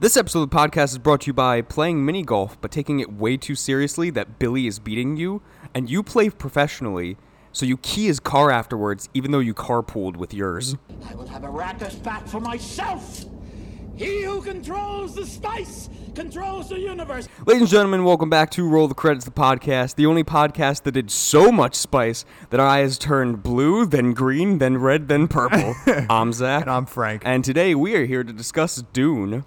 This episode of the podcast is brought to you by playing mini golf but taking it way too seriously that Billy is beating you, and you play professionally, so you key his car afterwards even though you carpooled with yours. I will have a rat as fat for myself. He who controls the spice controls the universe. Ladies and gentlemen, welcome back to Roll the Credits, the podcast, the only podcast that did so much spice that our eyes turned blue, then green, then red, then purple. I'm Zach. And I'm Frank. And today we are here to discuss Dune.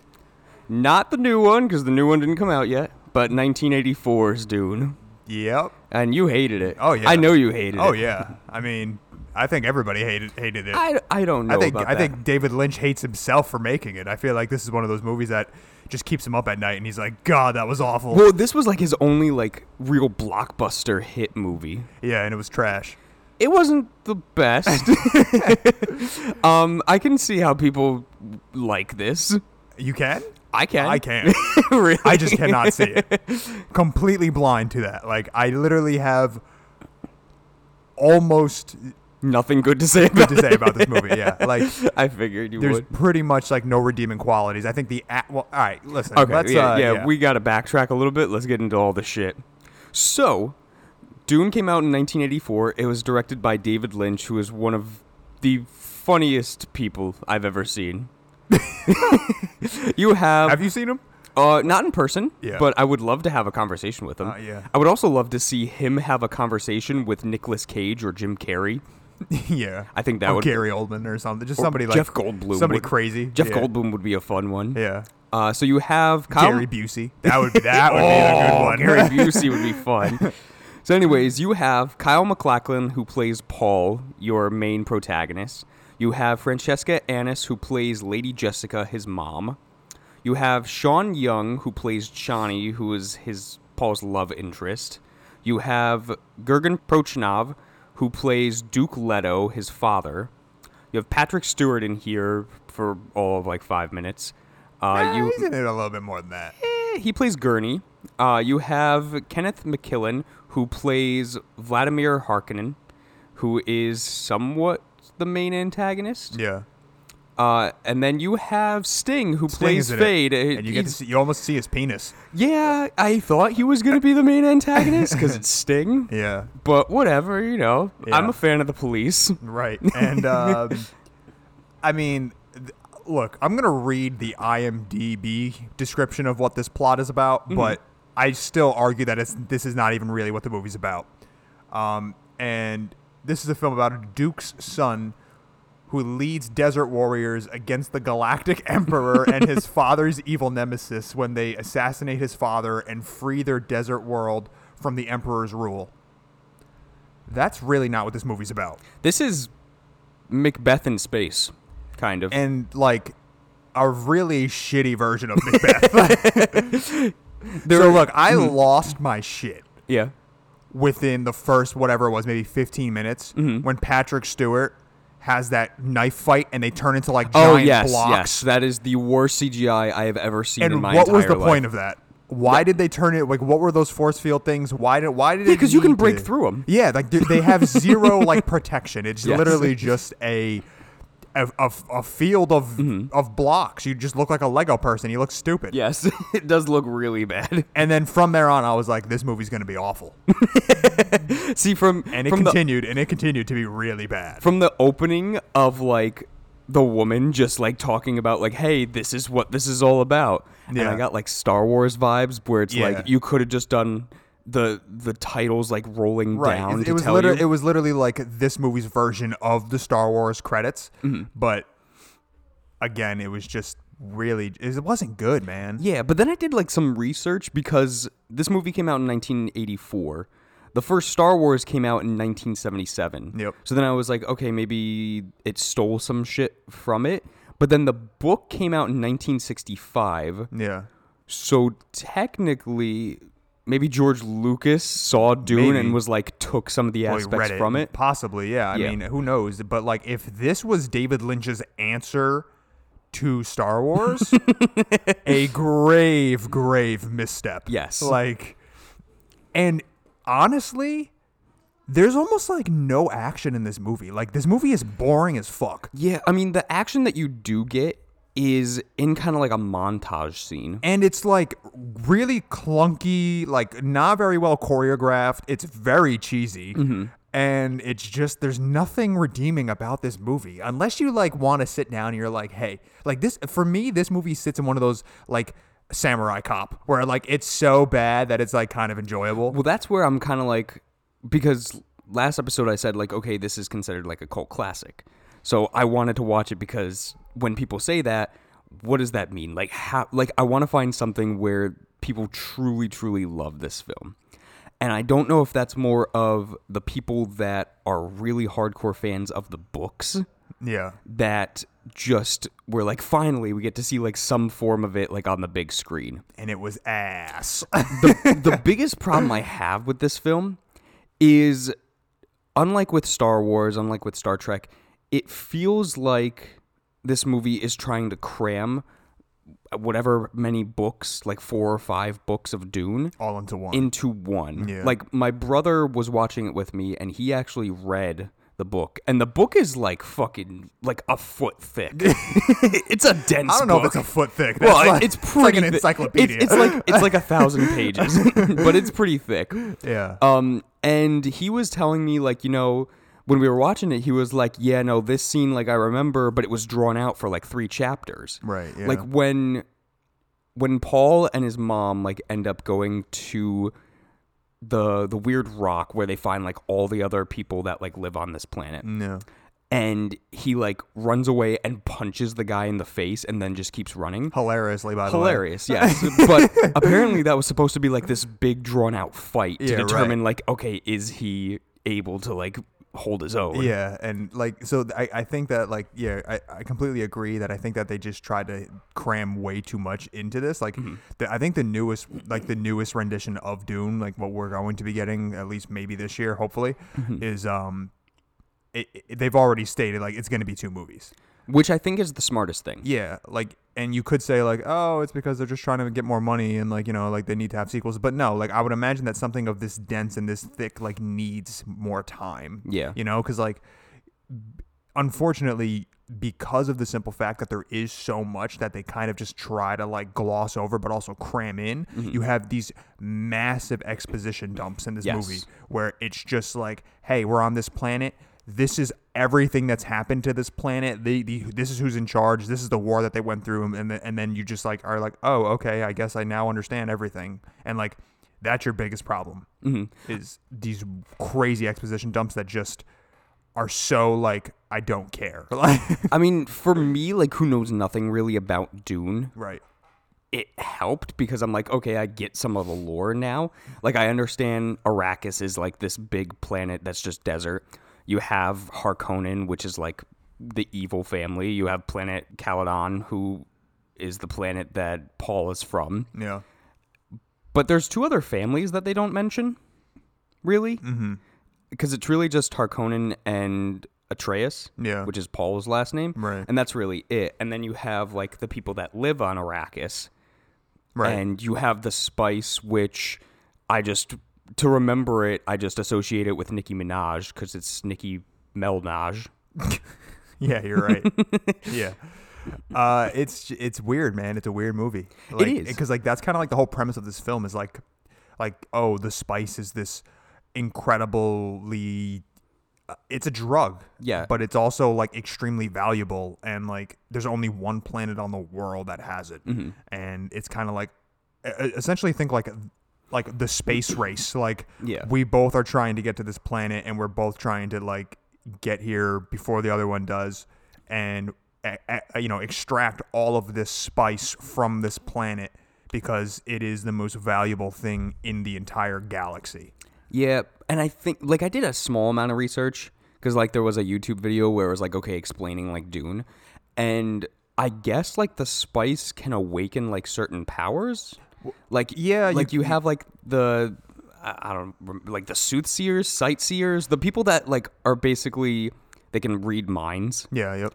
Not the new one, because the new one didn't come out yet, but 1984's Dune. Yep. And you hated it. Oh yeah. I know you hated Oh it. Oh yeah. I mean, I think everybody hated hated it. I, I don't know I think I that. think David Lynch hates himself for making it. I feel like this is one of those movies that just keeps him up at night, and he's like, God, that was awful. Well, this was like his only like real blockbuster hit movie. yeah, and it was trash. It wasn't the best. um, I can see how people like this. You can? I can. I can. really? I just cannot see it. Completely blind to that. Like I literally have almost nothing good to say about to say about this movie. Yeah, like. I figured you there's would. pretty much like no redeeming qualities. I think the a- well, all right. Listen, Okay, let's, yeah, uh, yeah, we got to backtrack a little bit. Let's get into all the shit. So, Dune came out in 1984. It was directed by David Lynch, who is one of the funniest people I've ever seen. you have, have you seen him? uh, not in person, Yeah. but I would love to have a conversation with him. Uh, yeah. I would also love to see him have a conversation with Nicolas Cage or Jim Carrey. yeah, I think that or would Gary Oldman or something. Just or somebody like Jeff Goldblum. somebody would- crazy. Jeff yeah. Goldblum would be a fun one. Yeah, Uh, so you have Kyle Gary Busey. That would that would be a good one. Oh, Gary Busey would be fun. So, anyways, you have Kyle MacLachlan who plays Paul, your main protagonist. You have Francesca Annis who plays Lady Jessica, his mom. You have Sean Young who plays Chani, who is his Paul's love interest. You have Jürgen Prochnow who plays Duke Leto, his father. You have Patrick Stewart in here for all of like five minutes. Uh, Eh, you he's in it a little bit more than that. Eh, he plays Gurney. Uh, you have Kenneth McMillan, who plays Vladimir Harkonnen, who is somewhat the main antagonist. Yeah, Uh, and then you have Sting, who Sting plays is in it. Feyd. And you get to he's- see, you almost see his penis. yeah, I thought he was going to be the main antagonist because it's Sting. Yeah, But whatever, you know. I'm Yeah. a fan of the police. right. And um, I mean, th- look, I'm gonna read the IMDb description of what this plot is about, Mm-hmm. but I still argue that it's this is not even really what the movie's about. Um, and this is a film about a duke's son who leads desert warriors against the galactic emperor and his father's evil nemesis when they assassinate his father and free their desert world from the emperor's rule. That's really not what this movie's about. This is Macbeth in space, kind of. And like a really shitty version of Macbeth. so look, I hmm. lost my shit yeah. Within the first whatever it was, maybe 15 minutes Mm-hmm. when Patrick Stewart has that knife fight and they turn into like Oh, giant yes, blocks. yes. That is the worst CGI I have ever seen in and what was the life. point of that? Why did they turn it like? What were those force field things? Why did why did Yeah, it? 'cause you can break to- them. Yeah, like they- they have zero like protection. It's Yes. literally just a a, a, a field of Mm-hmm. of blocks. You just look like a Lego person. You look stupid. Yes, it does look really bad. And then from there on, I was like, this movie's gonna be awful. See from And it from the continued, and it continued to be really bad. from the opening of like the woman just like talking about like, hey, this is what this is all about, and I got like Star Wars vibes where it's Yeah. like you could have just done the the titles like rolling Right. down It, to it was tell literally it was literally like this movie's version of the Star Wars credits, Mm-hmm. but again, it was just really it wasn't good, man. Yeah, but then I did like some research because this movie came out in 1984. The first Star Wars came out in 1977. Yep. So then I was like, okay, maybe it stole some shit from it. But then the book came out in 1965. Yeah. So technically, maybe George Lucas saw Dune Maybe. and was like took some of the aspects from it. Possibly, yeah. I Yeah. mean, who knows? But like, if this was David Lynch's answer to Star Wars, a grave, grave misstep. Yes. Like, and honestly, there's almost like no action in this movie. Like, this movie is boring as fuck. Yeah, I mean the action that you do get is in kind of like a montage scene. and it's like really clunky, like not very well choreographed. It's very cheesy. Mm-hmm. And it's just there's nothing redeeming about this movie unless you like want to sit down and you're like, hey, like this for me, this movie sits in one of those like samurai cop where like it's so bad that it's like kind of enjoyable. Well, that's where I'm kind of like because last episode I said like okay, this is considered like a cult classic. So I wanted to watch it because when people say that, what does that mean? Like how like I want to find something where people truly truly love this film. And I don't know if that's more of the people that are really hardcore fans of the books Yeah. that just were like finally we get to see like some form of it like on the big screen. And it was ass. the biggest problem I have with this film is unlike with Star Wars, unlike with Star Trek, it feels like this movie is trying to cram whatever many books, like four or five books of Dune, All into one. into one. Yeah. Like my brother was watching it with me and he actually read the book. And the book is like fucking like a foot thick. it's a dense I don't know book. if it's a foot thick. Well, like- it's it's like an encyclopedia. It's, it's like it's like a thousand pages, but it's pretty thick. yeah. Um, and he was telling me like you know when we were watching it, he was like, yeah, no, this scene like I remember, but it was drawn out for like three chapters. Right, yeah. Like when when Paul and his mom like end up going to the the weird rock where they find like all the other people that like live on this planet no. and he like runs away and punches the guy in the face and then just keeps running Hilariously, by the way. hilarious yes but apparently that was supposed to be like this big drawn out fight to Yeah, right. determine like okay is he able to like hold his own Yeah, and like so, I, I think that like yeah, I, I completely agree that I think that they just tried to cram way too much into this. Like, Mm-hmm. the, I think the newest like the newest rendition of Dune, like what we're going to be getting at least maybe this year, hopefully, Mm-hmm. is um, it, it- they've already stated like it's going to be two movies. Which i think is the smartest thing Yeah, like, and you could say like, oh, it's because they're just trying to get more money and like you know like they need to have sequels. But no, like I would imagine that something of this dense and this thick like needs more time. Yeah. you know, because like unfortunately because of the simple fact that there is so much that they kind of just try to like gloss over but also cram in mm-hmm. you have these massive exposition dumps in this Yes. movie where it's just like hey we're on this planet this is everything that's happened to this planet the, the this is who's in charge this is the war that they went through and then, and then you just like are like oh okay i guess i now understand everything and like that's your biggest problem mm-hmm. is these crazy exposition dumps that just are so like I don't care. Like i mean for me like who knows nothing really about dune right. it helped because I'm like, okay, I get some of the lore now. Like, I understand Arrakis is like this big planet that's just desert. You have Harkonnen, which is like the evil family. You have planet Caladan, who is the planet that Paul is from. Yeah. But there's two other families that they don't mention, really. Mm-hmm. Because it's really just Harkonnen and Atreides, Yeah. which is Paul's last name. Right. And that's really it. And then you have like the people that live on Arrakis. Right. And you have the spice, which I just to remember it, I just associate it with Nicki Minaj because it's Nicki Melange. yeah, you're right. yeah. Uh, it's it's weird, man. It's a weird movie. Like, is. because like that's kind of like the whole premise of this film is like, like oh, the spice is this incredibly. uh, It's a drug, Yeah. but it's also like extremely valuable, and like there's only one planet on the world that has it, Mm-hmm. and it's kind of like, essentially think like, like the space race. Like, Yeah. we both are trying to get to this planet, and we're both trying to like get here before the other one does, and you know extract all of this spice from this planet because it is the most valuable thing in the entire galaxy. Yeah, and I think like I did a small amount of research because like there was a YouTube video where it was like okay explaining like Dune, and I guess like the spice can awaken like certain powers. Like yeah, like you, have like the I don't like the soothsayers, sightseers, the people that like are basically they can read minds. Yeah, yep.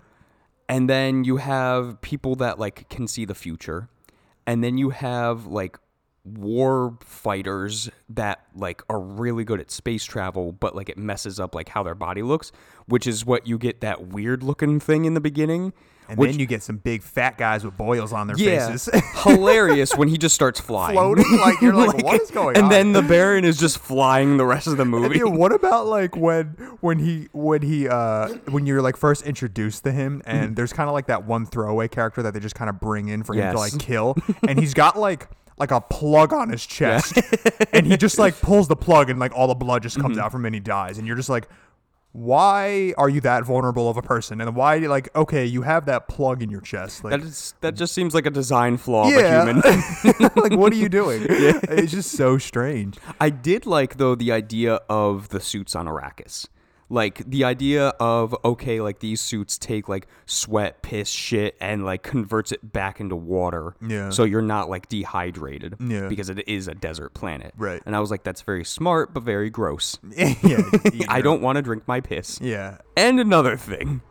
and then you have people that like can see the future and then you have like war fighters that like are really good at space travel, but like it messes up like how their body looks, which is what you get that weird looking thing in the beginning. And which, then you get some big fat guys with boils on their yeah, faces. hilarious when he just starts flying, Floating, like, you're like, what is going and on? And then the Baron is just flying the rest of the movie. then what about like when when he when he uh when you're like first introduced to him and there's kind of like that one throwaway character that they just kind of bring in for him to like kill and he's got like like a plug on his chest and he just like pulls the plug and like all the blood just Mm-hmm. comes out from him and he dies and you're just like why are you that vulnerable of a person? And why like okay you have that plug in your chest like That is that just seems like a design flaw yeah of a human. like what are you doing? It's just so strange. I did like though the idea of the suits on Arrakis. Like the idea of okay, like these suits take like sweat, piss, shit, and like converts it back into water. Yeah. So you're not like dehydrated. Yeah. Because it is a desert planet. Right. And I was like, that's very smart, but very gross. yeah I don't want to drink my piss. yeah And another thing,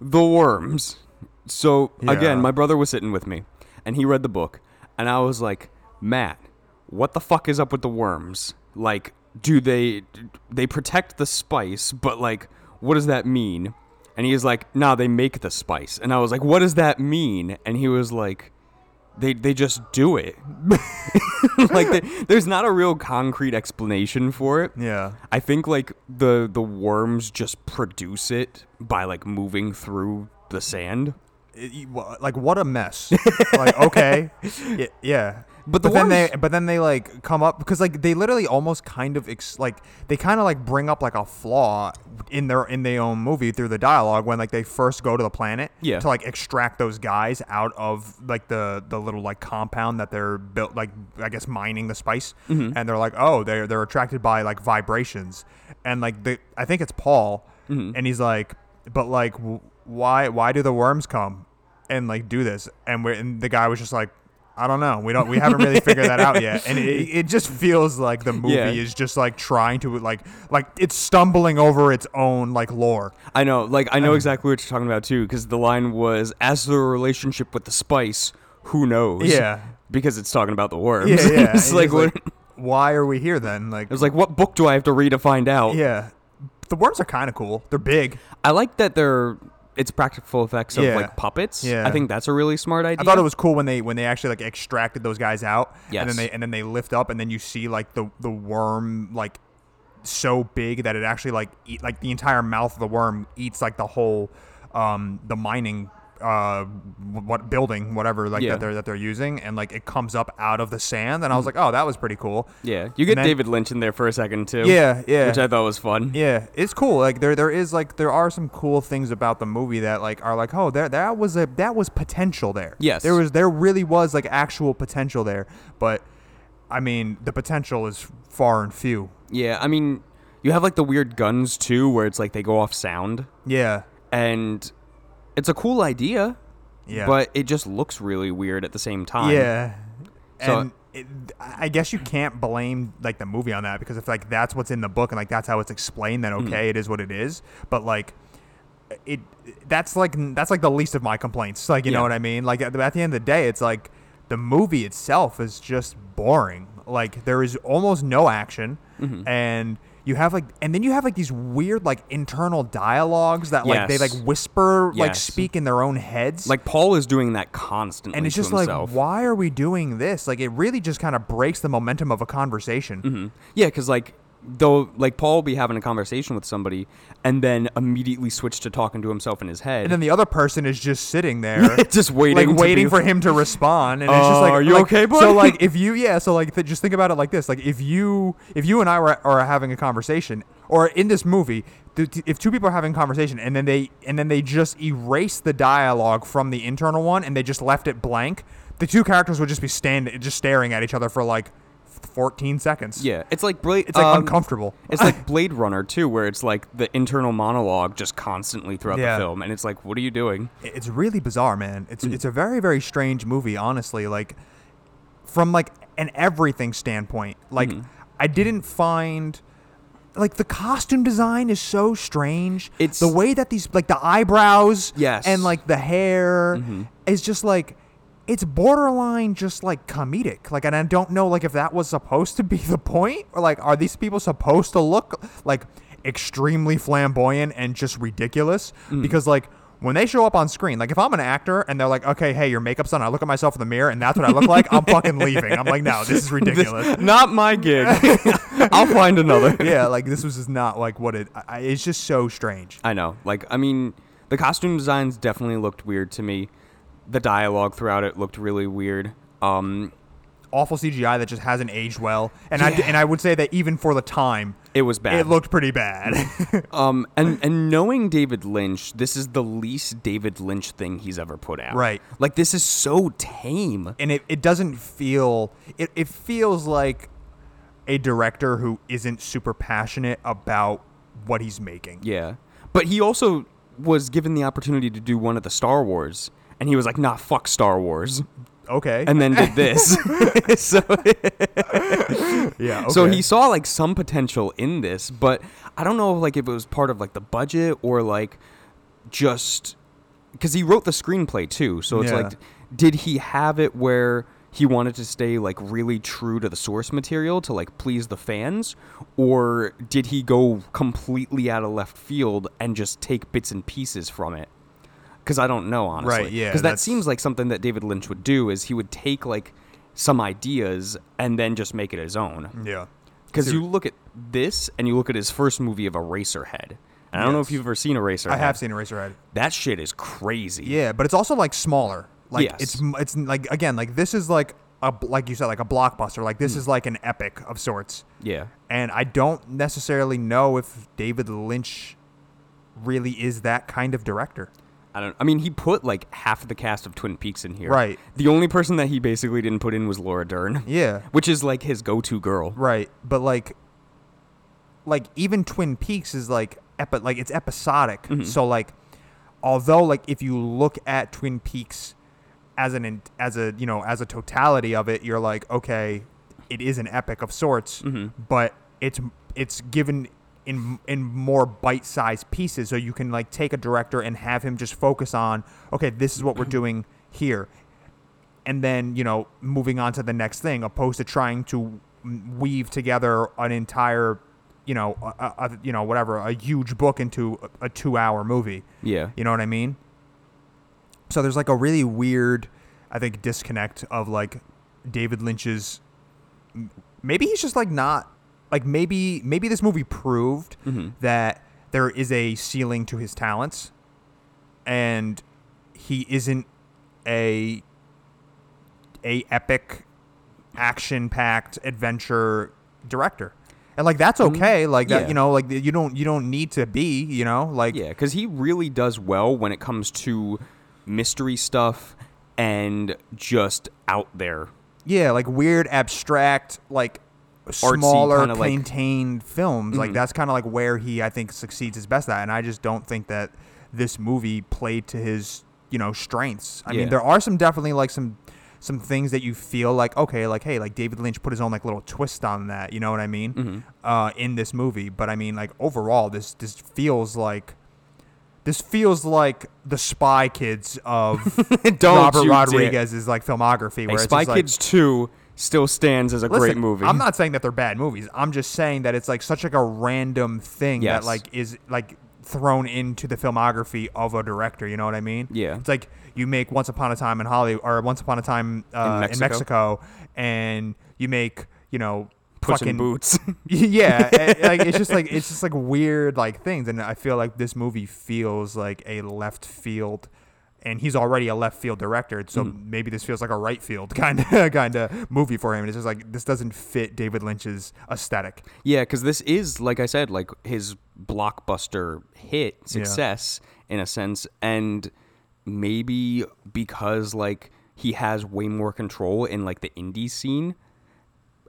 the worms. So Yeah. again, my brother was sitting with me, and he read the book, and I was like, Matt, what the fuck is up with the worms? Like, do they they protect the spice, but like, what does that mean? And he was like, Nah, they make the spice, and I was like, What does that mean? And he was like. They, they just do it. like they, there's not a real concrete explanation for it. yeah I think like the the worms just produce it by like moving through the sand. it- like what a mess like okay yeah. But the then they but then they like come up because like they literally almost kind of ex- like they kind of like bring up like a flaw in their in their own movie through the dialogue when like they first go to the planet Yeah. to like extract those guys out of like the the little like compound that they're built like I guess mining the spice Mm-hmm. and they're like oh they're they're attracted by like vibrations and like the I think it's Paul Mm-hmm. and he's like but like w- why why do the worms come and like do this and we and the guy was just like I don't know. We don't. We haven't really figured that out yet, and it, it just feels like the movie Yeah. is just like trying to like like it's stumbling over its own like lore. I know, like I Um, know exactly what you're talking about too, because the line was, "As the relationship with the spice, who knows?" Yeah. because it's talking about the worms. Yeah, yeah. it's like, what? why are we here then? Like, It was like, what book do I have to read to find out? yeah, the worms are kind of cool. They're big. I like that they're it's practical effects of Yeah. like puppets. Yeah. I think that's a really smart idea. I thought it was cool when they when they actually like extracted those guys out, and Yes. then they and then they lift up, and then you see like the the worm like so big that it actually like eat like the entire mouth of the worm eats like the whole um the mining uh what building whatever like Yeah. that they're that they're using and like it comes up out of the sand and I was like oh that was pretty cool Yeah, you get then- David Lynch in there for a second too. yeah yeah which I thought was fun. yeah, it's cool. Like there, there is like there are some cool things about the movie that like are like, oh, there, that was a that was potential there. Yes. there was there really was like actual potential there, but I mean the potential is far and few. Yeah, I mean, you have like the weird guns too, where it's like they go off sound, Yeah, and it's a cool idea, yeah, but it just looks really weird at the same time. yeah, So- and. It, I guess you can't blame like the movie on that because if like that's what's in the book and like that's how it's explained, then Mm-hmm. okay, it is what it is. But like, it that's like that's like the least of my complaints. Like you Yeah. know what I mean? Like at, the, at the end of the day, it's like the movie itself is just boring. Like there is almost no action, Mm-hmm. and you have like and then you have like these weird like internal dialogues that like they like whisper like speak in their own heads. Like Paul is doing that constantly, and it's just himself. like, why are we doing this? Like, it really just kind of breaks the momentum of a conversation. Mm-hmm. Yeah, because like though, like Paul will be having a conversation with somebody, and then immediately switch to talking to himself in his head, And then the other person is just sitting there, just waiting, like waiting be- for him to respond. And it's Uh, just like, are you like- okay, bud? So like, if you, yeah, so like, th- just think about it like this: like, if you, if you and I were are having a conversation, or in this movie, if two people are having a conversation, and then they, and then they just erase the dialogue from the internal one, and they just left it blank, the two characters would just be standing, just staring at each other for like 14 seconds. Yeah, it's like Blade. It's like um, uncomfortable. It's like Blade Runner too, where it's like the internal monologue just constantly throughout Yeah. the film, and it's like, what are you doing? it's really bizarre, man. It's Mm. it's a very very strange movie, honestly. Like from like an everything standpoint, like Mm-hmm. I didn't find like the costume design is so strange. It's- the way that these like the eyebrows, Yes. Mm-hmm. and like the hair is just like it's borderline just like comedic. Like, and I don't know like if that was supposed to be the point, or like are these people supposed to look like extremely flamboyant and just ridiculous? Mm. Because like when they show up on screen, like if I'm an actor and they're like, okay, hey, your makeup's done, I look at myself in the mirror and that's what I look like, I'm fucking leaving. I'm like, no, this is ridiculous. Not my gig. I'll find another. yeah, like this was just not like what it. I, it's just so strange. I know. Like, I mean, the costume designs definitely looked weird to me. The dialogue throughout it looked really weird. Um, Awful CGI that just hasn't aged well, and I and I would say that even for the time, it was bad. it looked pretty bad. Um, and and knowing David Lynch, this is the least David Lynch thing he's ever put out. Right. Like this is so tame. and it, it doesn't feel it, it feels like a director who isn't super passionate about what he's making. Yeah. But he also was given the opportunity to do one of the Star Wars, and he was like, "Nah, fuck Star Wars," Okay. and then did this. so, yeah. so he saw like some potential in this, but I don't know like if it was part of like the budget or like just because he wrote the screenplay too. So it's Yeah. like, did he have it where he wanted to stay like really true to the source material to like please the fans, or did he go completely out of left field and just take bits and pieces from it? Because I don't know honestly. Right, yeah, Because that seems like something that David Lynch would do is he would take like some ideas and then just make it his own. yeah. Because you look at this and you look at his first movie of Eraserhead. And I don't know if you've ever seen Eraserhead. I have seen Eraserhead. That shit is crazy. Yeah, but it's also like smaller. Like Yes. it's it's like again like this is like a like you said like a blockbuster. Like this hmm. is like an epic of sorts. Yeah. And I don't necessarily know if David Lynch really is that kind of director. I don't. I mean, he put like half of the cast of Twin Peaks in here. Right. The only person that he basically didn't put in was Laura Dern. Yeah. Which is like his go-to girl. Right, but like, like even Twin Peaks is like epi- like it's episodic. Mm-hmm. So like, although like if you look at Twin Peaks as an in- as a you know as a totality of it, you're like okay, it is an epic of sorts, Mm-hmm. but it's it's given in in more bite-sized pieces, so you can like take a director and have him just focus on okay, this is what we're doing here. And then you know moving on to the next thing opposed to trying to weave together an entire you know a, a, you know whatever a huge book into a, a two hour movie. Yeah. you know what i mean? So there's like a really weird i think disconnect of like david lynch's maybe he's just like not like maybe maybe this movie proved mm-hmm. that there is a ceiling to his talents and he isn't a a epic action packed adventure director and like that's mm-hmm. okay like that yeah. you know like you don't you don't need to be you know like Yeah, because he really does well when it comes to mystery stuff and just out there. yeah like weird abstract like smaller kinda like- contained films like Mhm. that's kind of like where he i think succeeds his best at and i just don't think that this movie played to his you know strengths i Yeah. mean there are some definitely like some some things that you feel like okay like hey like david lynch put his own like little twist on that you know what i mean Mm-hmm. uh in this movie but i mean like overall this this feels like this feels like the Spy Kids of Don't Robert you dare. Rodriguez's like filmography. Where Hey, it's Spy just like, Kids 2 still stands as a great movie. I'm not saying that they're bad movies. I'm just saying that it's like such like a random thing Yes. that like is like thrown into the filmography of a director. You know what I mean? Yeah. It's like you make Once Upon a Time in Hollywood or Once Upon a Time uh, in, Mexico. Mexico. and you make you know Puss fucking Boots. yeah, eh, like it's just like it's just like weird like things, and I feel like this movie feels like a left field, and he's already a left field director, so Mm. maybe this feels like a right field kind of kind of movie for him. And it's just like this doesn't fit David Lynch's aesthetic. Yeah, because this is, like I said, like his blockbuster hit success in a sense, and maybe because like he has way more control in like the indie scene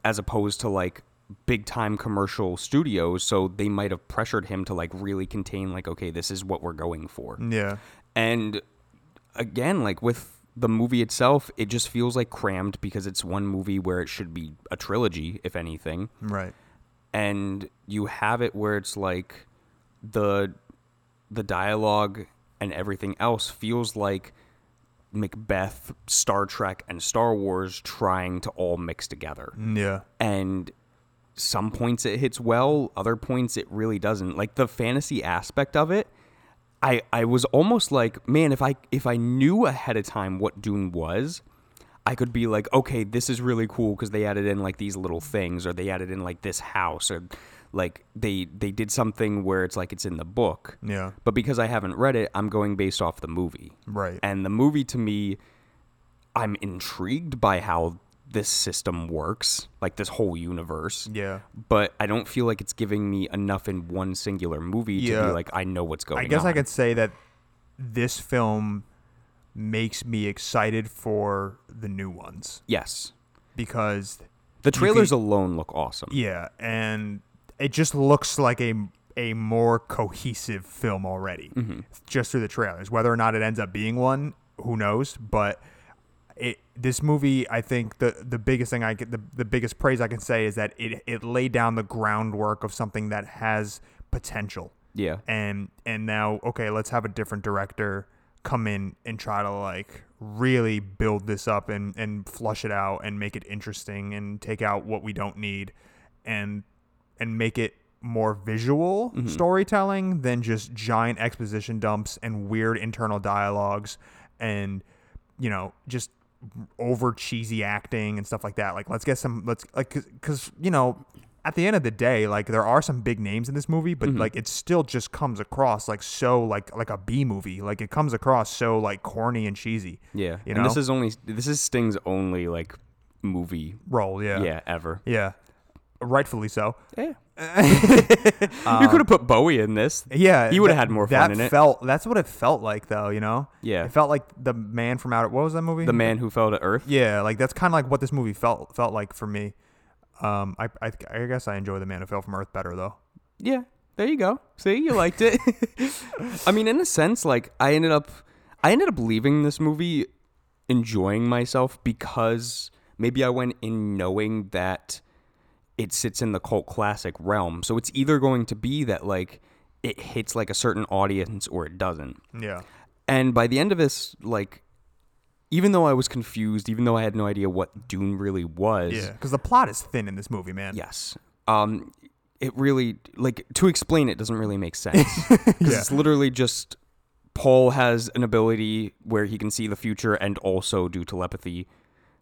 as opposed to like big time commercial studios, so they might have pressured him to like really contain like, okay, this is what we're going for. Yeah, And again, like with the movie itself, it just feels like crammed because it's one movie where it should be a trilogy, if anything right. and you have it where it's like the the dialogue and everything else feels like Macbeth, Star Trek, and Star Wars trying to all mix together. Yeah. And some points it hits well, other points it really doesn't. Like the fantasy aspect of it, I I was almost like, man, if I if I knew ahead of time what Dune was, I could be like, okay, this is really cool because they added in like these little things, or they added in like this house, or like they they did something where it's like it's in the book. Yeah. But because I haven't read it, I'm going based off the movie. Right. And the movie to me, I'm intrigued by how this system works, like this whole universe. Yeah. But I don't feel like it's giving me enough in one singular movie to be like, I know what's going on. I on. guess I could say that this film makes me excited for the new ones Yes. because The trailers alone look awesome. yeah, and it just looks like a a more cohesive film already mm-hmm. just through the trailers. Whether or not it ends up being one, who knows? But this movie, I think the the biggest thing I get the, the biggest praise I can say is that it it laid down the groundwork of something that has potential. Yeah. and and now okay let's have a different director come in and try to like really build this up and and flush it out and make it interesting and take out what we don't need and and make it more visual mm-hmm. storytelling than just giant exposition dumps and weird internal dialogues and you know just over cheesy acting and stuff like that. Like let's get some let's like because you know at the end of the day like there are some big names in this movie but mm-hmm. like it still just comes across like so like like a b movie. Like it comes across so like corny and cheesy Yeah. you and know? this is only this is Sting's only like movie role yeah. Yeah, ever. yeah rightfully so Yeah. you could have put Bowie in this. Yeah, He would've had more fun in it. Felt that's what it felt like though, you know. Yeah. it felt like the man from outer. What was that movie? The man who fell to earth. Yeah, like that's kind of like what this movie felt felt like for me. Um, I, I I guess I enjoy the man who fell from earth better though. Yeah, there you go. See, you liked it. I mean, in a sense, like I ended up, I ended up leaving this movie enjoying myself because maybe I went in knowing that it sits in the cult classic realm. So it's either going to be that like it hits like a certain audience or it doesn't. Yeah, And by the end of this, like, even though I was confused, even though I had no idea what Dune really was, yeah, because the plot is thin in this movie, man. Yes. Um, it really like to explain it doesn't really make sense because Yeah. it's literally just Paul has an ability where he can see the future and also do telepathy,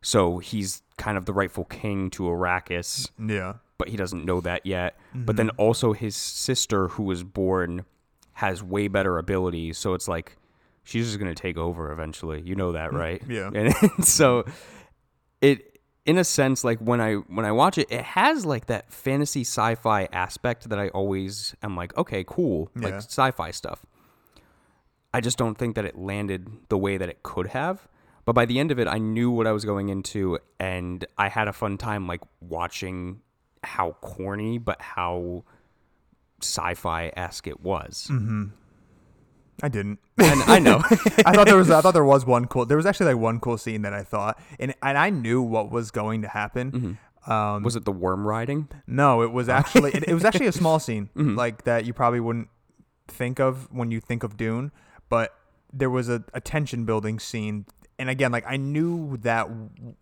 so he's kind of the rightful king to Arrakis, yeah, but he doesn't know that yet. But then mm-hmm. also his sister, who was born, has way better abilities, so it's like she's just gonna take over eventually. You know that, mm, right? yeah. And so it in a sense like when I when I watch it it has like that fantasy sci-fi aspect that I always am like okay cool like Yeah. sci-fi stuff. I just don't think that it landed the way that it could have. But by the end of it I knew what I was going into and I had a fun time like watching how corny but how sci-fi esque it was. I didn't. And I know. I thought there was I thought there was one cool. There was actually like one cool scene that I thought, and and I knew what was going to happen. Um, was it the worm riding? No, it was actually it, it was actually a small scene Mm-hmm. like that you probably wouldn't think of when you think of Dune, but there was a, a tension building scene. And again, like I knew that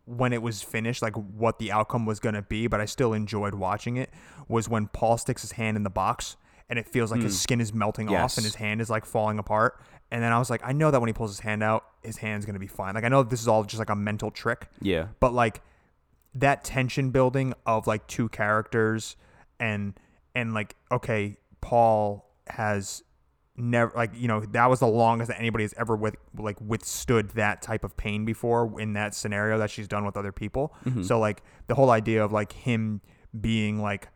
when it was finished, like what the outcome was gonna be, but I still enjoyed watching it. Was when Paul sticks his hand in the box and it feels like his skin is melting off Mm. And his hand is like falling apart. And then I was like, I know that when he pulls his hand out, his hand's gonna be fine. Like I know this is all just like a mental trick, Yeah. but like that tension building of like two characters and and like okay paul has never like you know that was the longest that anybody has ever with like withstood that type of pain before in that scenario that she's done with other people. Mm-hmm. So like the whole idea of like him being like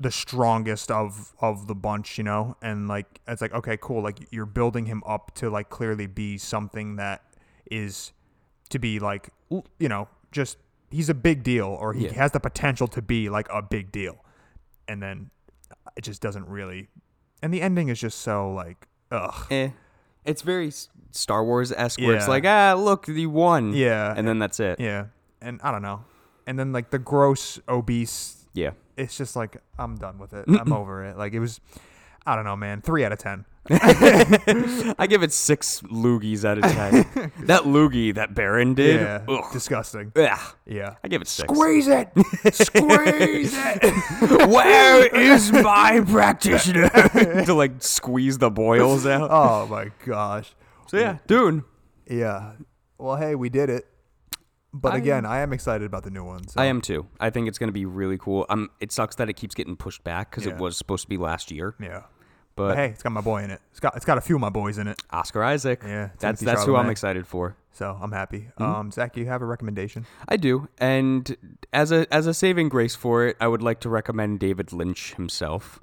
the strongest of of the bunch you know? And like it's like okay cool like you're building him up to like clearly be something that is to be like you know just he's a big deal or he Yeah. has the potential to be like a big deal. And then it just doesn't really and the ending is just so like ugh eh. It's very Star Wars esque, where it's Yeah. like, ah, look, the one. Yeah. And then that's it. yeah and i don't know and then like the gross obese Yeah. it's just like I'm done with it. I'm over it. Like it was, I don't know, man. Three out of ten. I give it six loogies out of ten. that loogie that Baron did, Yeah, ugh, disgusting. ugh, Yeah. I give it six. Squeeze it, squeeze it. Where is my practitioner? to like squeeze the boils out. Oh my gosh. So yeah, Dune. Yeah. Well, hey, we did it. But I- again, I am excited about the new one. So. I am too. I think it's going to be really cool. Um, it sucks that it keeps getting pushed back because Yeah. it was supposed to be last year. Yeah. But But hey, it's got my boy in it. It's got it's got a few of my boys in it. Oscar Isaac. Yeah, that's Timothy that's who I'm Chalamet. excited for. So I'm happy. Mm-hmm. Um, Zach, you have a recommendation? I do, and as a as a saving grace for it, I would like to recommend David Lynch himself.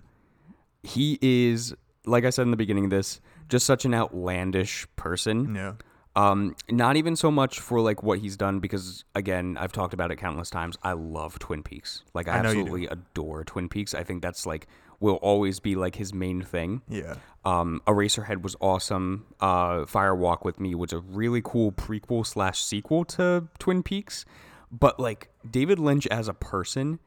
He is, like I said in the beginning of this, just such an outlandish person. Yeah. Um, not even so much for like what he's done because again, I've talked about it countless times. I love Twin Peaks. Like I, I know you do. absolutely adore Twin Peaks. I think that's like will always be like his main thing. Yeah. Um, Eraserhead was awesome. Uh, Fire Walk with Me was a really cool prequel slash sequel to Twin Peaks. But like David Lynch as a person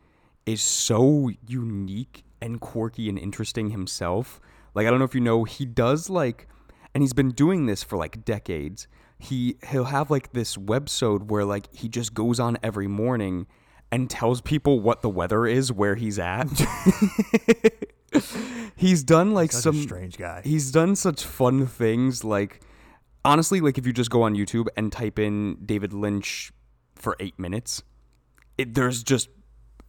is so unique and quirky and interesting himself. Like I don't know if you know, he does like, and he's been doing this for like decades. He he'll have like this websode where like he just goes on every morning and tells people what the weather is where he's at. he's done like Such some a strange guy. He's done such fun things. Like, honestly, like if you just go on YouTube and type in David Lynch for eight minutes, it, there's just.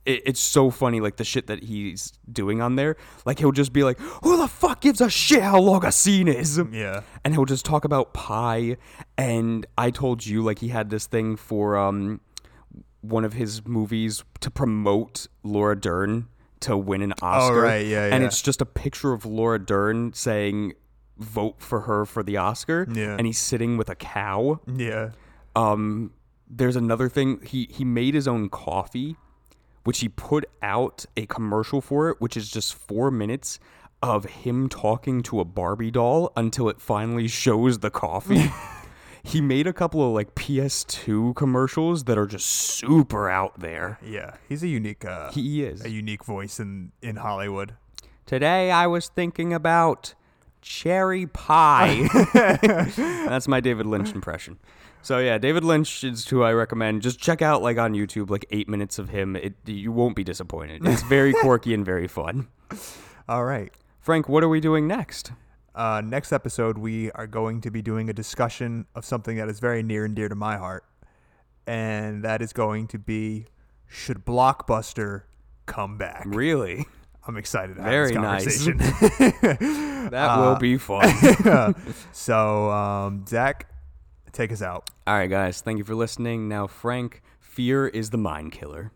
It, it's so funny, like the shit that he's doing on there. Like he'll just be like, "Who the fuck gives a shit how long a scene is?" Yeah. and he'll just talk about pie. And I told you, like he had this thing for um one of his movies to promote Laura Dern to win an Oscar. Oh, right, yeah, And it's just a picture of Laura Dern saying, "Vote for her for the Oscar." Yeah. And he's sitting with a cow. Yeah. Um, there's another thing. He he made his own coffee, which he put out a commercial for it, which is just four minutes of him talking to a Barbie doll until it finally shows the coffee. he made a couple of like PS2 commercials that are just super out there. Yeah. He's a unique. Uh, He is. a unique voice in in Hollywood. Today I was thinking about cherry pie. That's my David Lynch impression. So yeah, David Lynch is who I recommend. Just check out like on YouTube, like eight minutes of him. It you won't be disappointed. It's very quirky and very fun. All right. Frank, what are we doing next? Uh, next episode, we are going to be doing a discussion of something that is very near and dear to my heart, and that is going to be should Blockbuster come back? Really? I'm excited to have Very this nice. conversation. That will be fun. so, um, Zach, take us out. All right, guys. Thank you for listening. Now, Frank, fear is the mind killer.